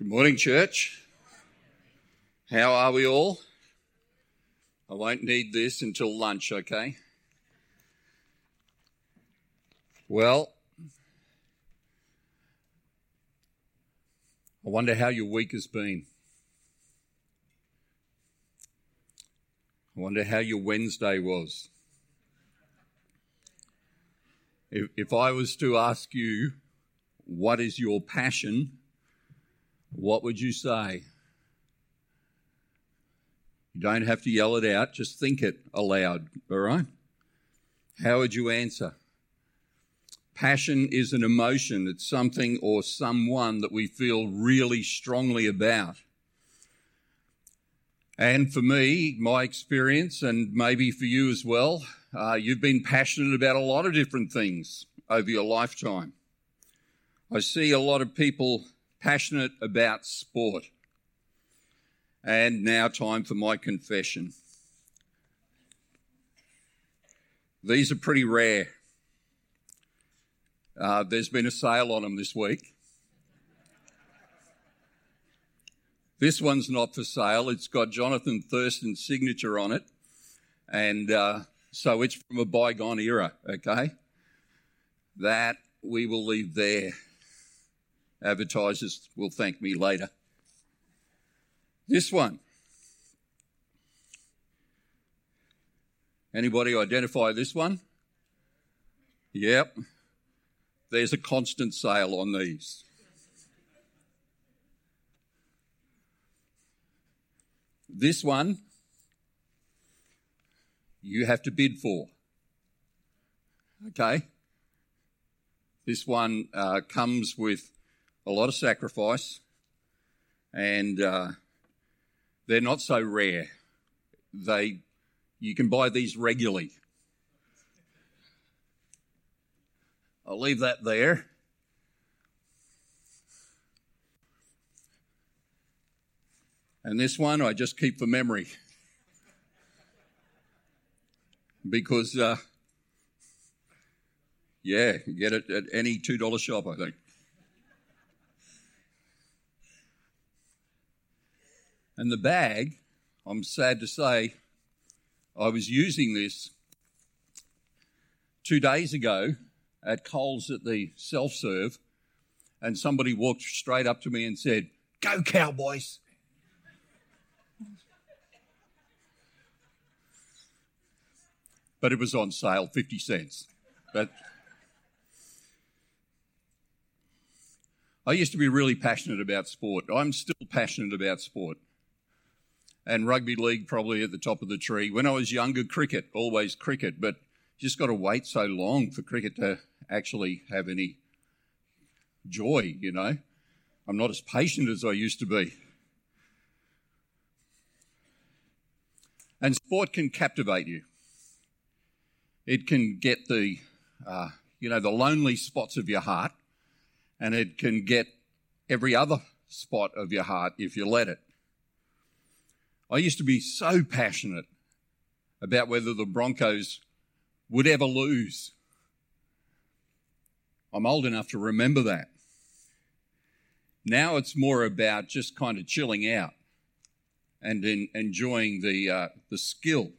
Good morning, church. How are we all? I won't need this until lunch, okay? Well, I wonder how your week has been. I wonder how your Wednesday was. If, if I was to ask you, what is your passion? What would you say? You don't have to yell it out, just think it aloud, all right? How would you answer? Passion is an emotion, it's something or someone that we feel really strongly about. And for me, my experience, and maybe for you as well, uh, you've been passionate about a lot of different things over your lifetime. I see a lot of people passionate about sport. And now, time for my confession. These are pretty rare. Uh, there's been a sale on them this week. This one's not for sale. It's got Jonathan Thurston's signature on it. And uh, so it's from a bygone era, okay? That we will leave there. Advertisers will thank me later. This one. Anybody identify this one? Yep. There's a constant sale on these. This one, you have to bid for. Okay? This one uh, comes with a lot of sacrifice, and uh, they're not so rare. They, you can buy these regularly. I'll leave that there. And this one I just keep for memory. because, uh, yeah, you get it at any $2 shop, I think. And the bag, I'm sad to say, I was using this two days ago at Coles at the self serve, and somebody walked straight up to me and said, Go Cowboys! but it was on sale, 50 cents. But I used to be really passionate about sport. I'm still passionate about sport and rugby league probably at the top of the tree. When I was younger, cricket, always cricket, but just got to wait so long for cricket to actually have any joy, you know. I'm not as patient as I used to be. And sport can captivate you. It can get the, uh, you know, the lonely spots of your heart, and it can get every other spot of your heart if you let it. I used to be so passionate about whether the Broncos would ever lose. I'm old enough to remember that. Now it's more about just kind of chilling out and in, enjoying the, uh, the skill.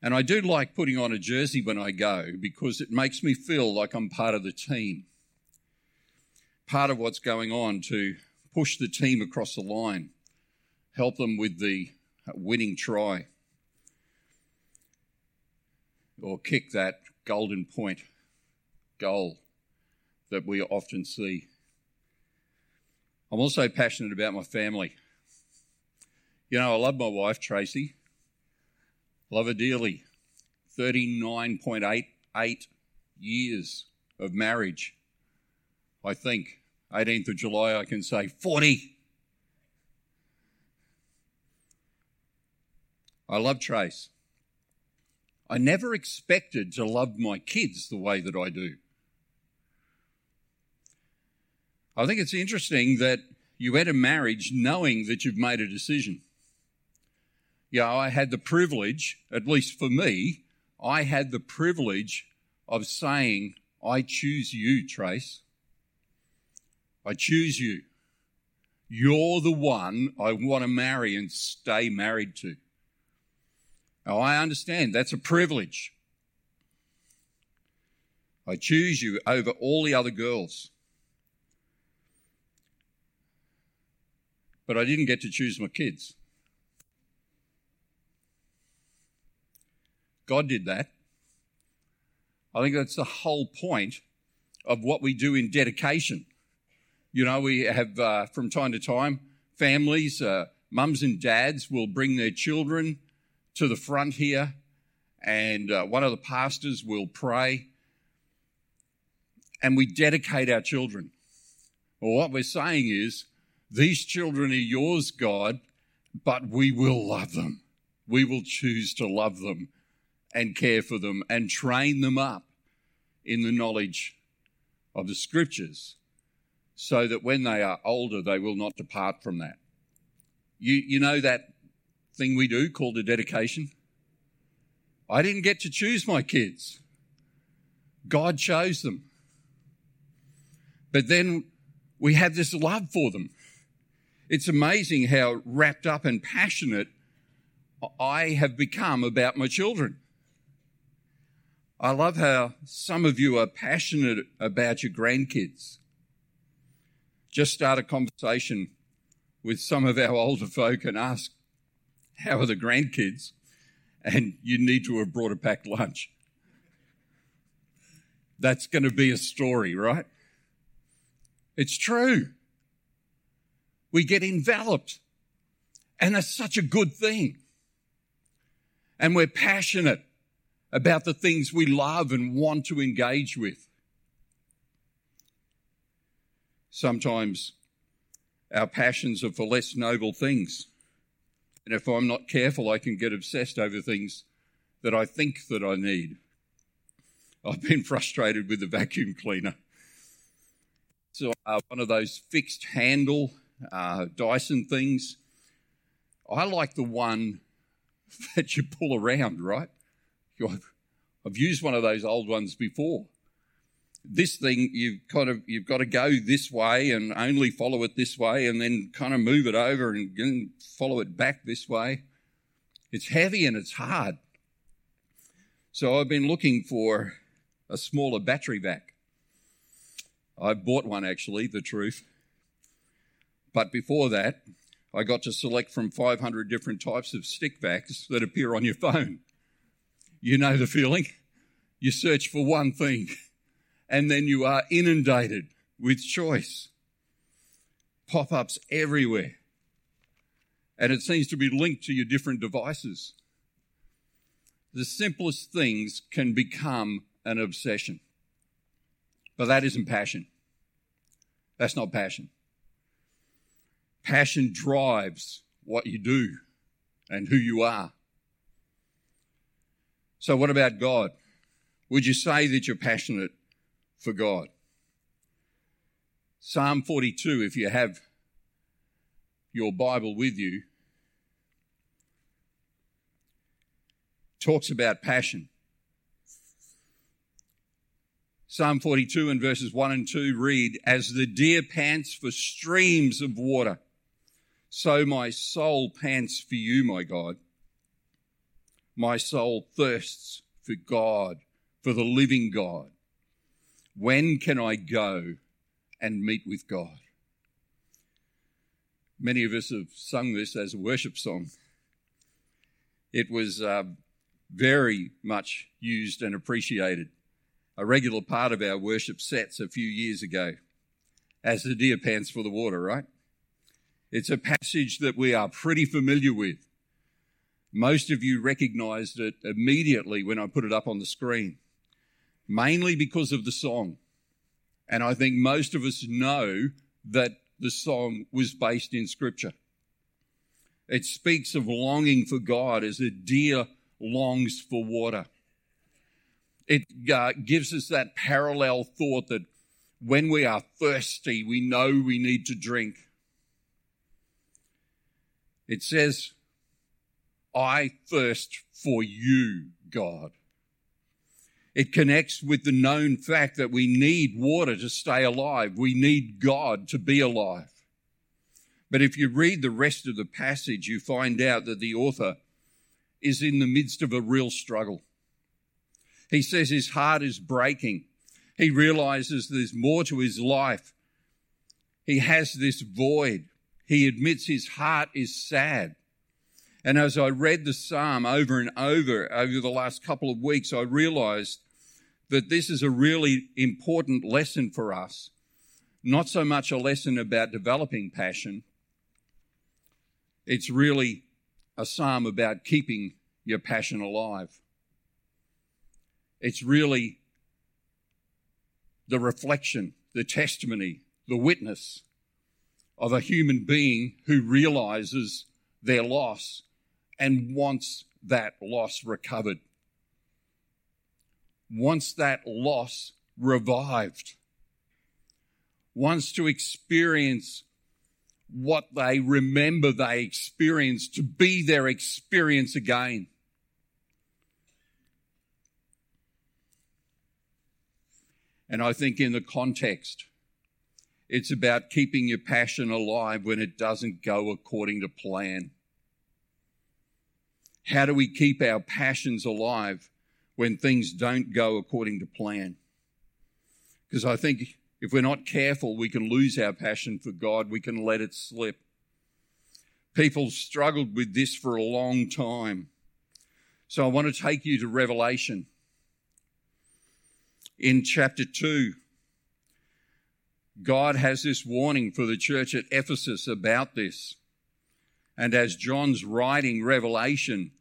And I do like putting on a jersey when I go because it makes me feel like I'm part of the team, part of what's going on to push the team across the line help them with the uh, winning try or kick that golden point goal that we often see. I'm also passionate about my family. You know, I love my wife, Tracy. Love her dearly. 39.88 years of marriage. I think 18th of July, I can say 40. I love Trace. I never expected to love my kids the way that I do. I think it's interesting that you enter marriage knowing that you've made a decision. Yeah, I had the privilege, at least for me, I had the privilege of saying, I choose you, Trace. I choose you. You're the one I want to marry and stay married to. Now, I understand that's a privilege. I choose you over all the other girls. But I didn't get to choose my kids. God did that. I think that's the whole point of what we do in dedication. You know, we have uh, from time to time families, uh, mums and dads will bring their children to the front here, and uh, one of the pastors will pray, and we dedicate our children. Well, what we're saying is, these children are yours, God, but we will love them. We will choose to love them and care for them and train them up in the knowledge of the scriptures so that when they are older, they will not depart from that. You, you know that thing we do called a dedication? I didn't get to choose my kids. God chose them. But then we have this love for them. It's amazing how wrapped up and passionate I have become about my children. I love how some of you are passionate about your grandkids. Just start a conversation with some of our older folk and ask, How are the grandkids? And you need to have brought a packed lunch. That's going to be a story, right? It's true. We get enveloped, and that's such a good thing. And we're passionate about the things we love and want to engage with. Sometimes our passions are for less noble things. And if I'm not careful, I can get obsessed over things that I think that I need. I've been frustrated with the vacuum cleaner. So uh, one of those fixed handle uh, Dyson things. I like the one that you pull around, right? I've, used one of those old ones before. This thing, you've kind of you've got to go this way and only follow it this way, and then kind of move it over and follow it back this way. It's heavy and it's hard. So I've been looking for a smaller battery vac. I bought one actually, the truth. But before that, I got to select from 500 different types of stick vacs that appear on your phone. You know the feeling. You search for one thing and then you are inundated with choice. Pop ups everywhere. And it seems to be linked to your different devices. The simplest things can become an obsession. But that isn't passion. That's not passion. Passion drives what you do and who you are. So, what about God? Would you say that you're passionate for God? Psalm 42, if you have your Bible with you, talks about passion. Psalm 42 and verses 1 and 2 read, As the deer pants for streams of water, so my soul pants for you, my God. My soul thirsts for God, for the living God. When can I go and meet with God? Many of us have sung this as a worship song. It was uh, very much used and appreciated, a regular part of our worship sets a few years ago, as the deer pants for the water, right? It's a passage that we are pretty familiar with. Most of you recognized it immediately when I put it up on the screen, mainly because of the song. And I think most of us know that the song was based in Scripture. It speaks of longing for God as a deer longs for water. It uh, gives us that parallel thought that when we are thirsty, we know we need to drink. It says, I thirst for you, God. It connects with the known fact that we need water to stay alive. We need God to be alive. But if you read the rest of the passage, you find out that the author is in the midst of a real struggle. He says his heart is breaking. He realizes there's more to his life. He has this void. He admits his heart is sad. And as I read the psalm over and over over the last couple of weeks, I realized that this is a really important lesson for us. Not so much a lesson about developing passion. It's really a psalm about keeping your passion alive. It's really the reflection, the testimony, the witness of a human being who realizes their loss and wants that loss recovered, wants that loss revived, wants to experience what they remember they experienced to be their experience again. And I think in the context, it's about keeping your passion alive when it doesn't go according to plan. How do we keep our passions alive when things don't go according to plan? Because I think if we're not careful, we can lose our passion for God. We can let it slip. People struggled with this for a long time. So I want to take you to Revelation. In chapter 2, God has this warning for the church at Ephesus about this. And as John's writing Revelation,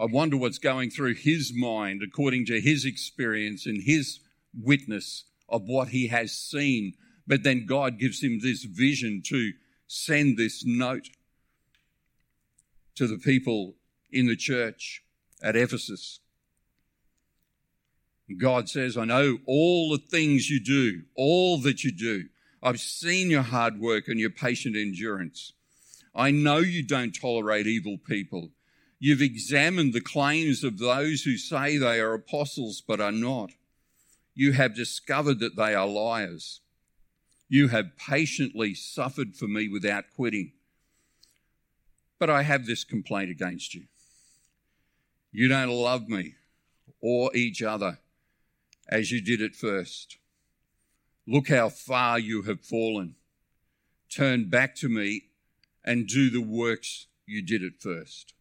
I wonder what's going through his mind according to his experience and his witness of what he has seen. But then God gives him this vision to send this note to the people in the church at Ephesus. God says, I know all the things you do, all that you do. I've seen your hard work and your patient endurance. I know you don't tolerate evil people. You've examined the claims of those who say they are apostles but are not you have discovered that they are liars. You have patiently suffered for me without quitting. But I have this complaint against you. You don't love me or each other as you did at first. Look how far you have fallen. Turn back to me and do the works you did at first.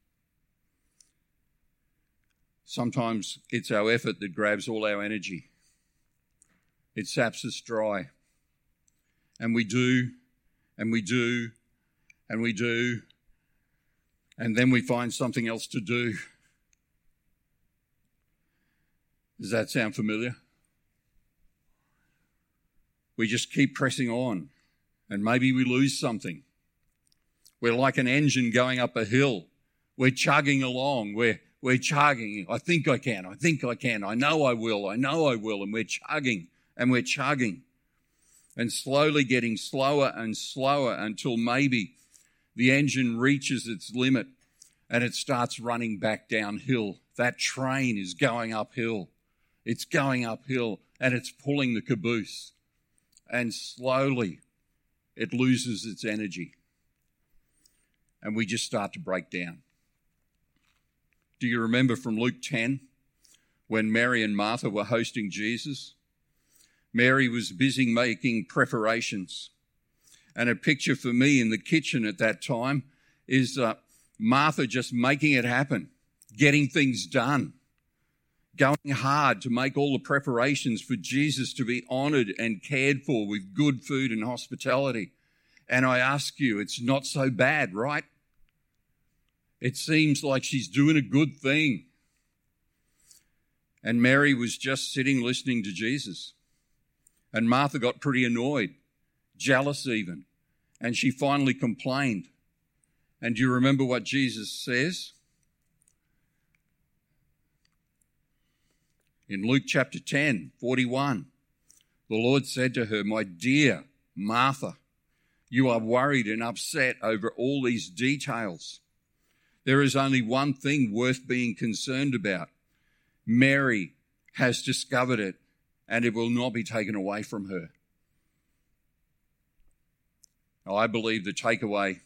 Sometimes it's our effort that grabs all our energy it saps us dry. And we do, and we do, and we do, and then we find something else to do. Does that sound familiar? We just keep pressing on, and maybe we lose something. We're like an engine going up a hill. We're chugging along. We're, we're chugging. I think I can. I think I can. I know I will. I know I will. And we're chugging and we're chugging and slowly getting slower and slower until maybe the engine reaches its limit and it starts running back downhill. That train is going uphill. It's going uphill and it's pulling the caboose. And slowly it loses its energy. And we just start to break down. Do you remember from Luke 10 when Mary and Martha were hosting Jesus? Mary was busy making preparations. And a picture for me in the kitchen at that time is uh, Martha just making it happen, getting things done, going hard to make all the preparations for Jesus to be honored and cared for with good food and hospitality. And I ask you, it's not so bad, right? It seems like she's doing a good thing. And Mary was just sitting listening to Jesus. And Martha got pretty annoyed, jealous even, and she finally complained. And do you remember what Jesus says? In Luke chapter 10, 41, the Lord said to her, My dear Martha, you are worried and upset over all these details. There is only one thing worth being concerned about. Mary has discovered it and it will not be taken away from her. I believe the takeaway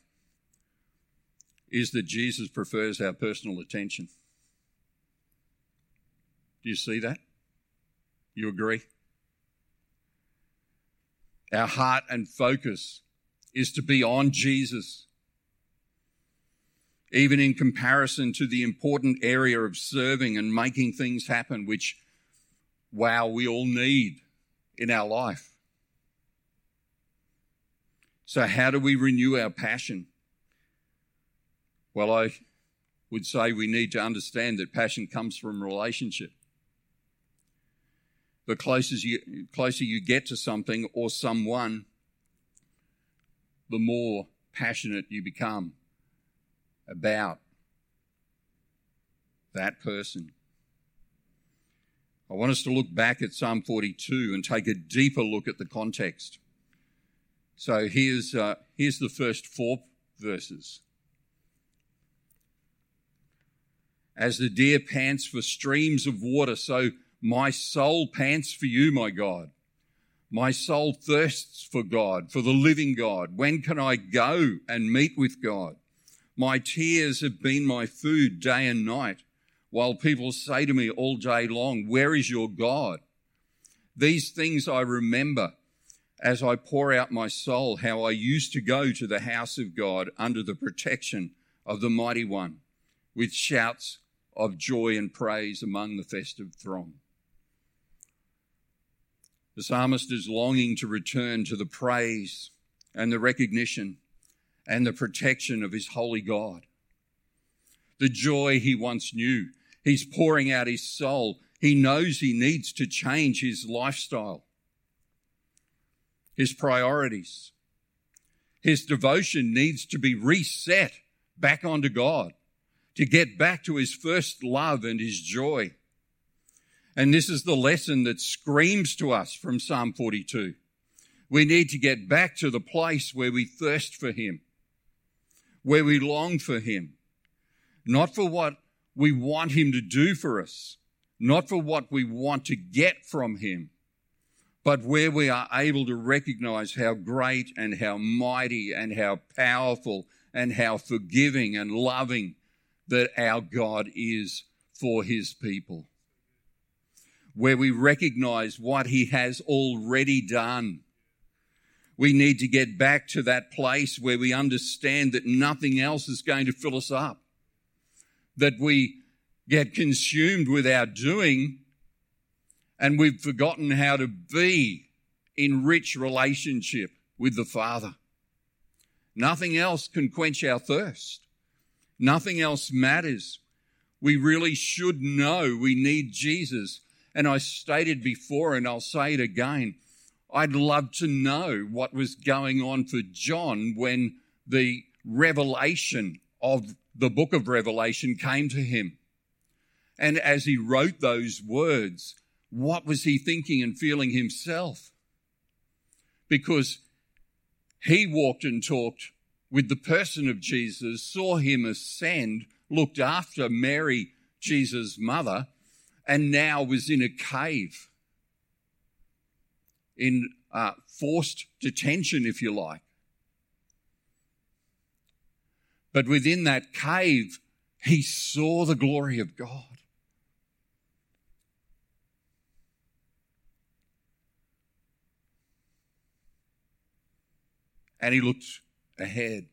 is that Jesus prefers our personal attention. Do you see that? You agree? Our heart and focus is to be on Jesus. Even in comparison to the important area of serving and making things happen, which, wow, we all need in our life. So, how do we renew our passion? Well, I would say we need to understand that passion comes from relationship. The closer you, closer you get to something or someone, the more passionate you become about that person. I want us to look back at Psalm 42 and take a deeper look at the context. So here's, uh, here's the first four verses. As the deer pants for streams of water, so my soul pants for you, my God. My soul thirsts for God, for the living God. When can I go and meet with God? My tears have been my food day and night, while people say to me all day long, Where is your God? These things I remember as I pour out my soul, how I used to go to the house of God under the protection of the Mighty One with shouts of joy and praise among the festive throng. The psalmist is longing to return to the praise and the recognition and the protection of his holy God. The joy he once knew. He's pouring out his soul. He knows he needs to change his lifestyle his priorities. His devotion needs to be reset back onto God to get back to his first love and his joy. And this is the lesson that screams to us from Psalm 42. We need to get back to the place where we thirst for him, where we long for him, not for what we want him to do for us, not for what we want to get from him, but where we are able to recognize how great and how mighty and how powerful and how forgiving and loving that our God is for his people. Where we recognize what he has already done. We need to get back to that place where we understand that nothing else is going to fill us up. That we get consumed with our doing and we've forgotten how to be in rich relationship with the Father. Nothing else can quench our thirst. Nothing else matters. We really should know we need Jesus. And I stated before, and I'll say it again, I'd love to know what was going on for John when the revelation of the book of Revelation came to him. And as he wrote those words, what was he thinking and feeling himself? Because he walked and talked with the person of Jesus, saw him ascend, looked after Mary, Jesus' mother, and now was in a cave, in uh, forced detention, if you like. But within that cave, he saw the glory of God. and he looked ahead.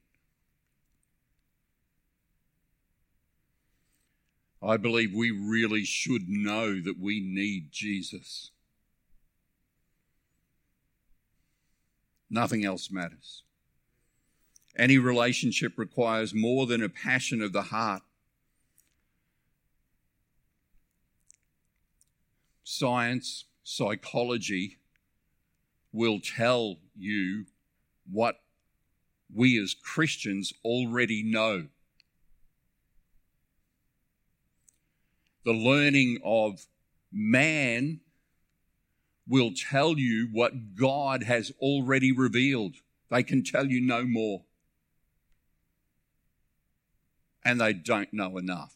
I believe we really should know that we need Jesus. Nothing else matters. Any relationship requires more than a passion of the heart. Science, psychology will tell you what we as Christians already know. The learning of man will tell you what God has already revealed. They can tell you no more. And they don't know enough.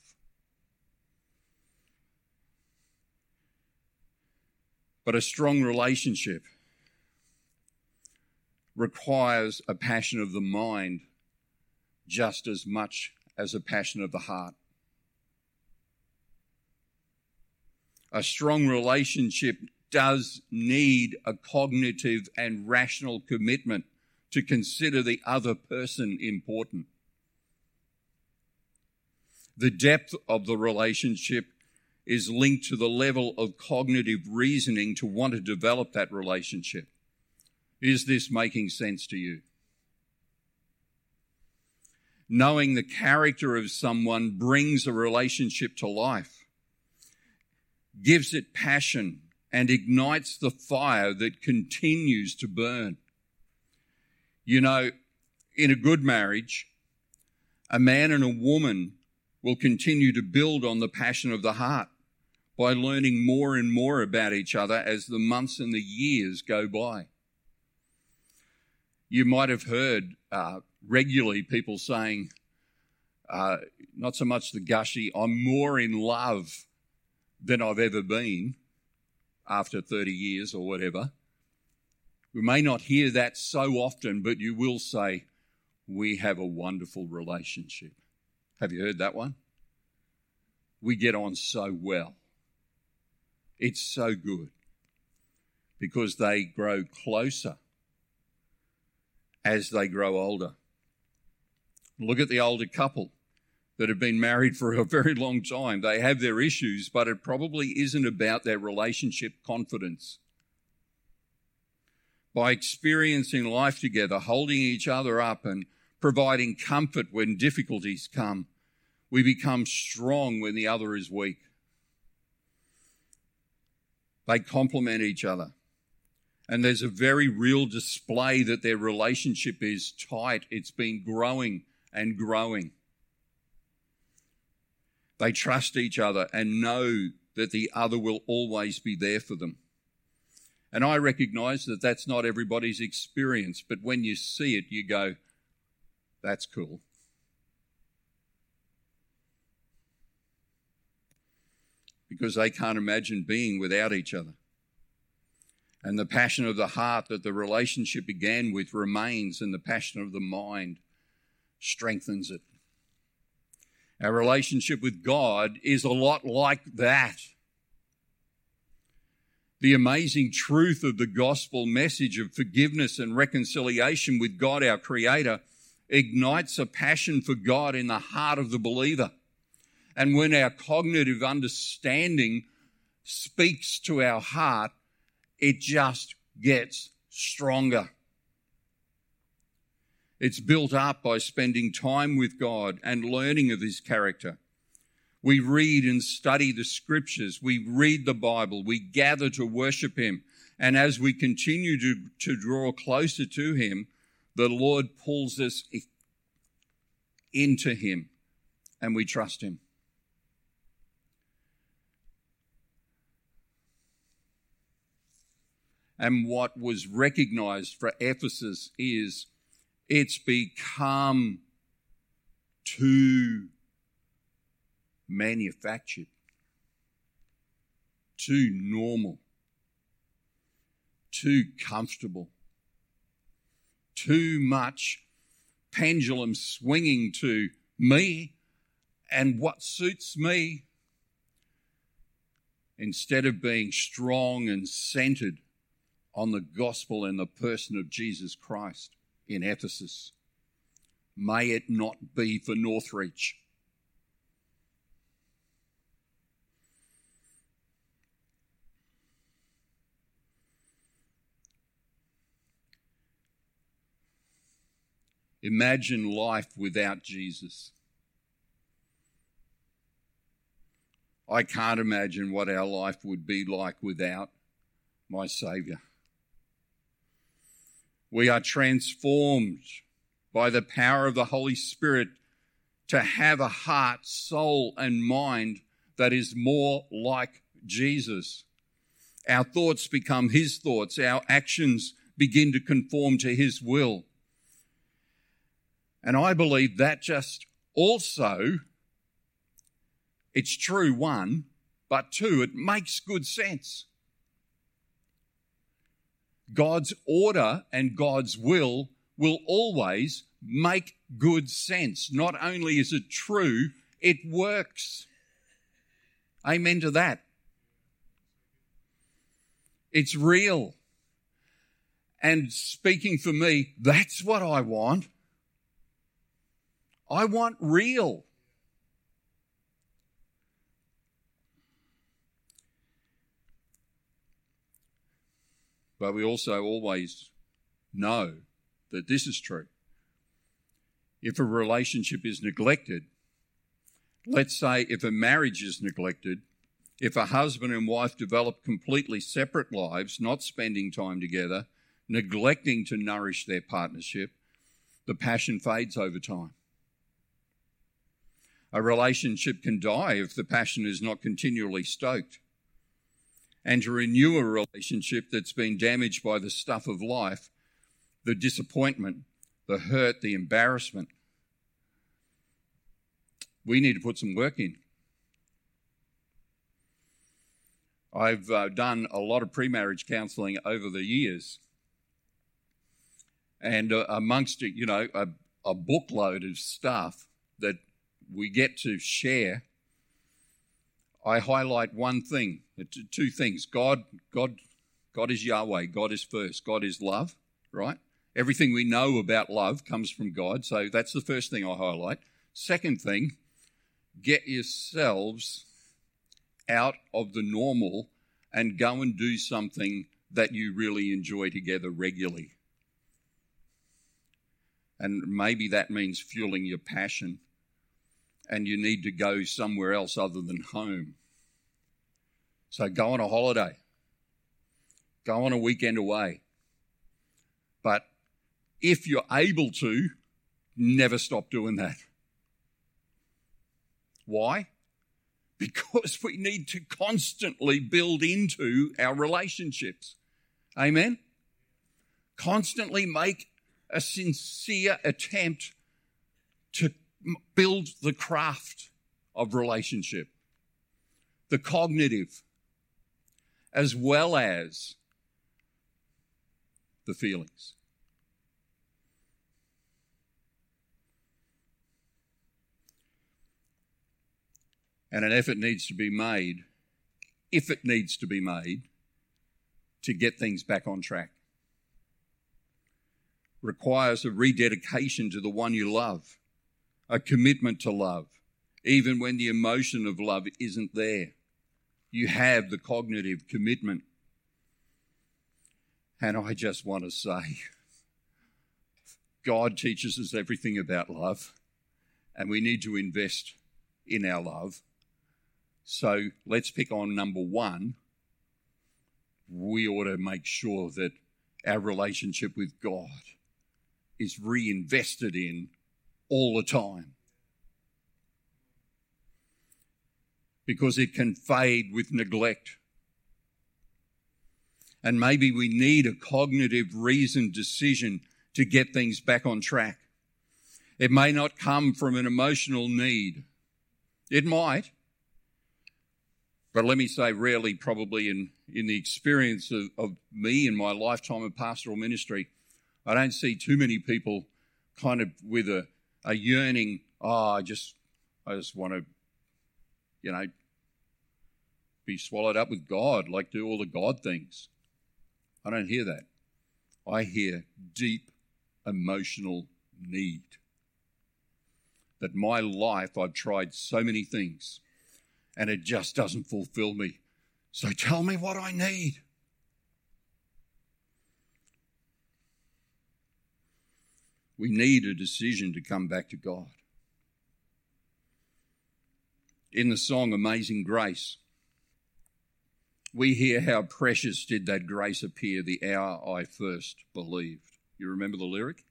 But a strong relationship requires a passion of the mind just as much as a passion of the heart. A strong relationship does need a cognitive and rational commitment to consider the other person important. The depth of the relationship is linked to the level of cognitive reasoning to want to develop that relationship. Is this making sense to you? Knowing the character of someone brings a relationship to life, gives it passion, and ignites the fire that continues to burn. You know, in a good marriage, a man and a woman will continue to build on the passion of the heart by learning more and more about each other as the months and the years go by. You might have heard uh, regularly people saying, uh, not so much the gushy, I'm more in love than I've ever been after 30 years or whatever. We may not hear that so often, but you will say, We have a wonderful relationship. Have you heard that one? We get on so well. It's so good because they grow closer as they grow older. Look at the older couple that have been married for a very long time. They have their issues, but it probably isn't about their relationship confidence. By experiencing life together, holding each other up, and providing comfort when difficulties come, we become strong when the other is weak. They complement each other. And there's a very real display that their relationship is tight. It's been growing and growing. They trust each other and know that the other will always be there for them. And I recognize that that's not everybody's experience, but when you see it, you go, that's cool. Because they can't imagine being without each other. And the passion of the heart that the relationship began with remains, and the passion of the mind strengthens it. Our relationship with God is a lot like that. The amazing truth of the gospel message of forgiveness and reconciliation with God, our Creator, ignites a passion for God in the heart of the believer. And when our cognitive understanding speaks to our heart, it just gets stronger. It's built up by spending time with God and learning of His character. We read and study the scriptures. We read the Bible. We gather to worship Him. And as we continue to, to draw closer to Him, the Lord pulls us into Him and we trust Him. And what was recognized for Ephesus is it's become too manufactured, too normal, too comfortable, too much pendulum swinging to me and what suits me. Instead of being strong and centered on the gospel and the person of Jesus Christ in Ephesus. May it not be for Northreach. Imagine life without Jesus. I can't imagine what our life would be like without my Saviour. We are transformed by the power of the Holy Spirit to have a heart, soul, and mind that is more like Jesus. Our thoughts become His thoughts, our actions begin to conform to His will. And I believe that just also, it's true, one, but two, it makes good sense. God's order and God's will will always make good sense. Not only is it true, it works. Amen to that. It's real. And speaking for me, that's what I want. I want real. But we also always know that this is true. If a relationship is neglected, let's say if a marriage is neglected, if a husband and wife develop completely separate lives, not spending time together, neglecting to nourish their partnership, the passion fades over time. A relationship can die if the passion is not continually stoked and to renew a relationship that's been damaged by the stuff of life, the disappointment, the hurt, the embarrassment. We need to put some work in. I've uh, done a lot of pre marriage counselling over the years. And uh, amongst it, you know, a, a bookload of stuff that we get to share I highlight one thing, two things. God, God, God is Yahweh. God is first. God is love, right? Everything we know about love comes from God. So that's the first thing I highlight. Second thing, get yourselves out of the normal and go and do something that you really enjoy together regularly. And maybe that means fueling your passion and you need to go somewhere else other than home. So go on a holiday, go on a weekend away. But if you're able to, never stop doing that. Why? Because we need to constantly build into our relationships. Amen? Constantly make a sincere attempt to build the craft of relationship, the cognitive, as well as the feelings. And an effort needs to be made, if it needs to be made, to get things back on track. Requires a rededication to the one you love a commitment to love, even when the emotion of love isn't there. You have the cognitive commitment. And I just want to say, God teaches us everything about love, and we need to invest in our love. So let's pick on number one. We ought to make sure that our relationship with God is reinvested in all the time. Because it can fade with neglect. And maybe we need a cognitive reasoned decision to get things back on track. It may not come from an emotional need. It might. But let me say, rarely, probably in, in the experience of, of me in my lifetime of pastoral ministry, I don't see too many people kind of with a, a yearning, oh, I just, I just want to, you know, be swallowed up with God, like do all the God things. I don't hear that. I hear deep emotional need. That my life, I've tried so many things and it just doesn't fulfill me. So tell me what I need. We need a decision to come back to God. In the song Amazing Grace, we hear how precious did that grace appear the hour I first believed. You remember the lyric?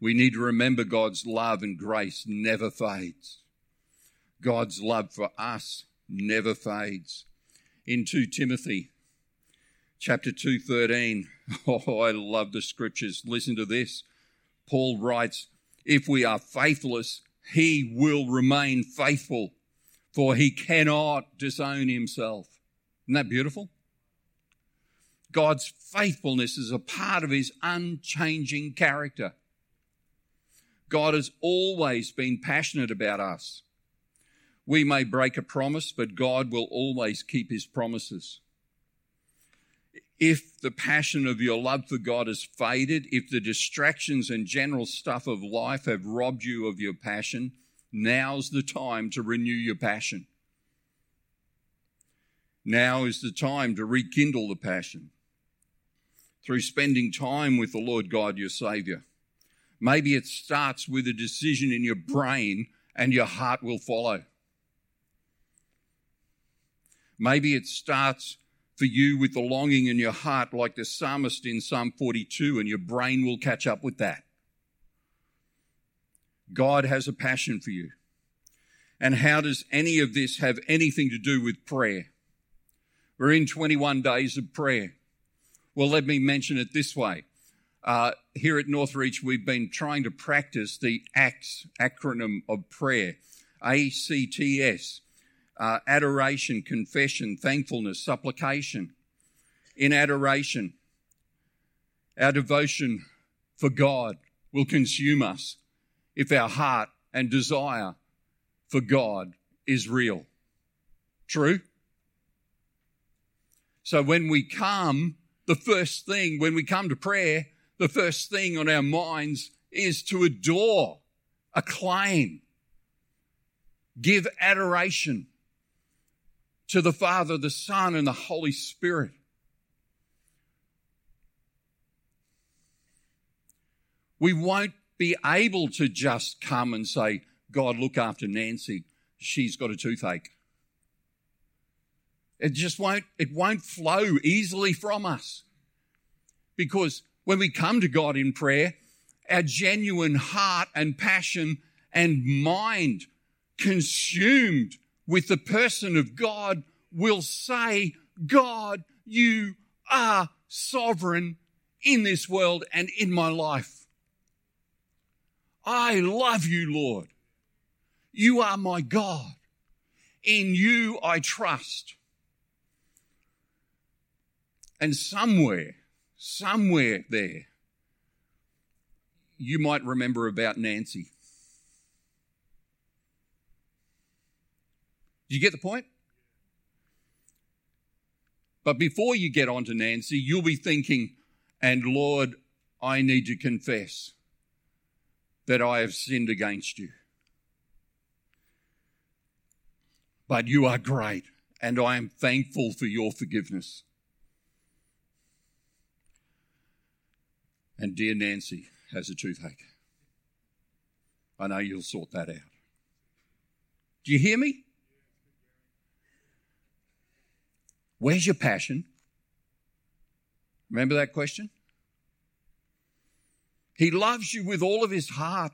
We need to remember God's love and grace never fades. God's love for us never fades. In 2 Timothy chapter 2:13. Oh, I love the scriptures. Listen to this. Paul writes, "If we are faithless, he will remain faithful, for he cannot disown himself." Isn't that beautiful? God's faithfulness is a part of his unchanging character. God has always been passionate about us. We may break a promise, but God will always keep his promises. If the passion of your love for God has faded, if the distractions and general stuff of life have robbed you of your passion, now's the time to renew your passion. Now is the time to rekindle the passion through spending time with the Lord God, your Savior. Maybe it starts with a decision in your brain and your heart will follow. Maybe it starts for you with the longing in your heart, like the psalmist in Psalm 42, and your brain will catch up with that. God has a passion for you. And how does any of this have anything to do with prayer? We're in 21 days of prayer. Well, let me mention it this way. Uh, here at Northreach, we've been trying to practice the ACTS acronym of prayer, ACTS, uh, adoration, confession, thankfulness, supplication. In adoration, our devotion for God will consume us if our heart and desire for God is real. True? So when we come, the first thing, when we come to prayer, the first thing on our minds is to adore, acclaim, give adoration to the Father, the Son, and the Holy Spirit. We won't be able to just come and say, God, look after Nancy. She's got a toothache. It just won't, it won't flow easily from us. Because when we come to God in prayer, our genuine heart and passion and mind consumed with the person of God will say, God, you are sovereign in this world and in my life. I love you, Lord. You are my God. In you I trust. And somewhere, somewhere there, you might remember about Nancy. Do you get the point? But before you get on to Nancy, you'll be thinking, and Lord, I need to confess that I have sinned against you. But you are great, and I am thankful for your forgiveness. And dear Nancy has a toothache. I know you'll sort that out. Do you hear me? Where's your passion? Remember that question? He loves you with all of his heart,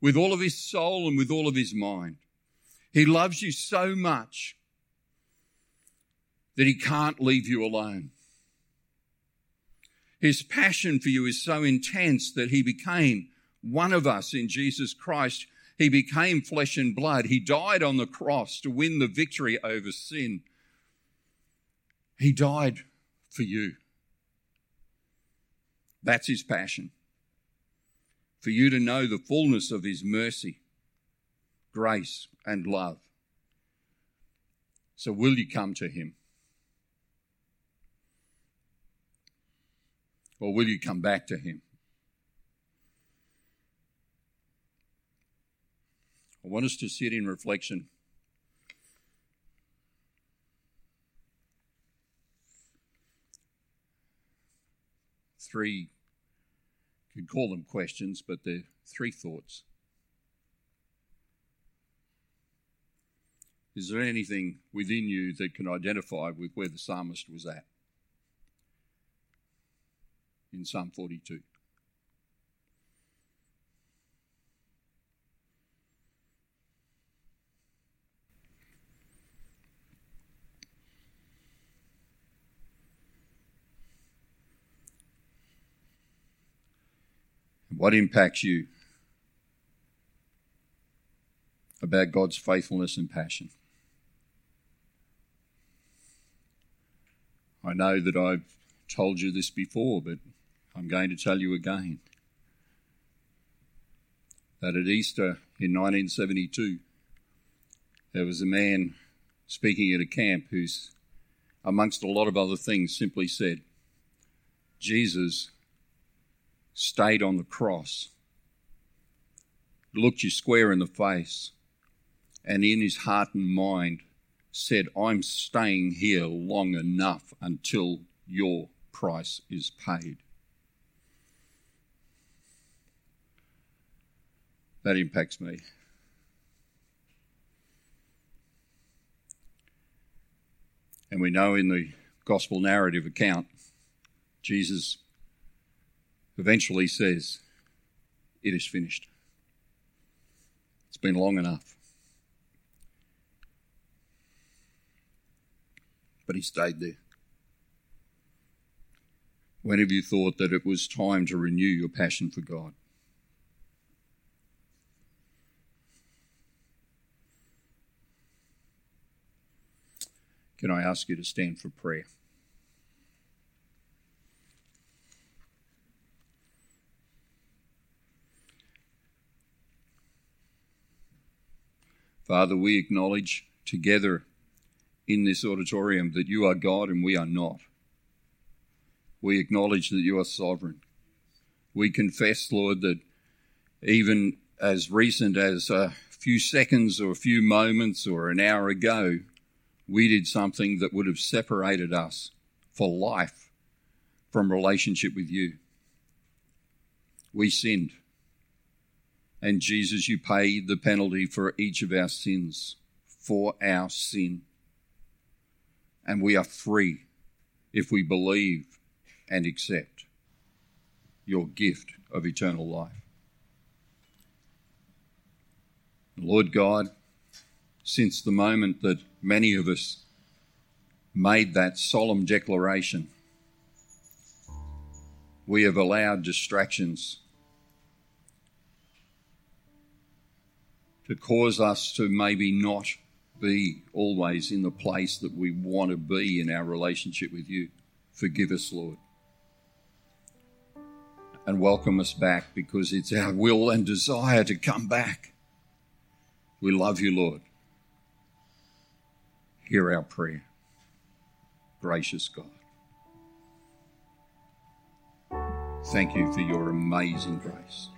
with all of his soul, and with all of his mind. He loves you so much that he can't leave you alone. His passion for you is so intense that he became one of us in Jesus Christ. He became flesh and blood. He died on the cross to win the victory over sin. He died for you. That's his passion. For you to know the fullness of his mercy, grace, and love. So, will you come to him? Or will you come back to him? I want us to sit in reflection three, could call them questions, but they're three thoughts. Is there anything within you that can identify with where the psalmist was at in Psalm 42? What impacts you about God's faithfulness and passion? I know that I've told you this before, but I'm going to tell you again that at Easter in 1972, there was a man speaking at a camp who's, amongst a lot of other things, simply said, Jesus stayed on the cross, looked you square in the face, and in his heart and mind said, I'm staying here long enough until your price is paid. That impacts me. And we know in the gospel narrative account, Jesus eventually says, It is finished. It's been long enough. But he stayed there. When have you thought that it was time to renew your passion for God? Can I ask you to stand for prayer? Father, we acknowledge together in this auditorium that you are God and we are not. We acknowledge that you are sovereign. We confess, Lord, that even as recent as a few seconds or a few moments or an hour ago, we did something that would have separated us for life from relationship with you. We sinned. And Jesus, you paid the penalty for each of our sins, for our sin. And we are free if we believe and accept your gift of eternal life. Lord God, since the moment that many of us made that solemn declaration. We have allowed distractions to cause us to maybe not be always in the place that we want to be in our relationship with you. Forgive us, Lord. And welcome us back because it's our will and desire to come back. We love you, Lord. Hear our prayer. Gracious God. Thank you for your amazing grace.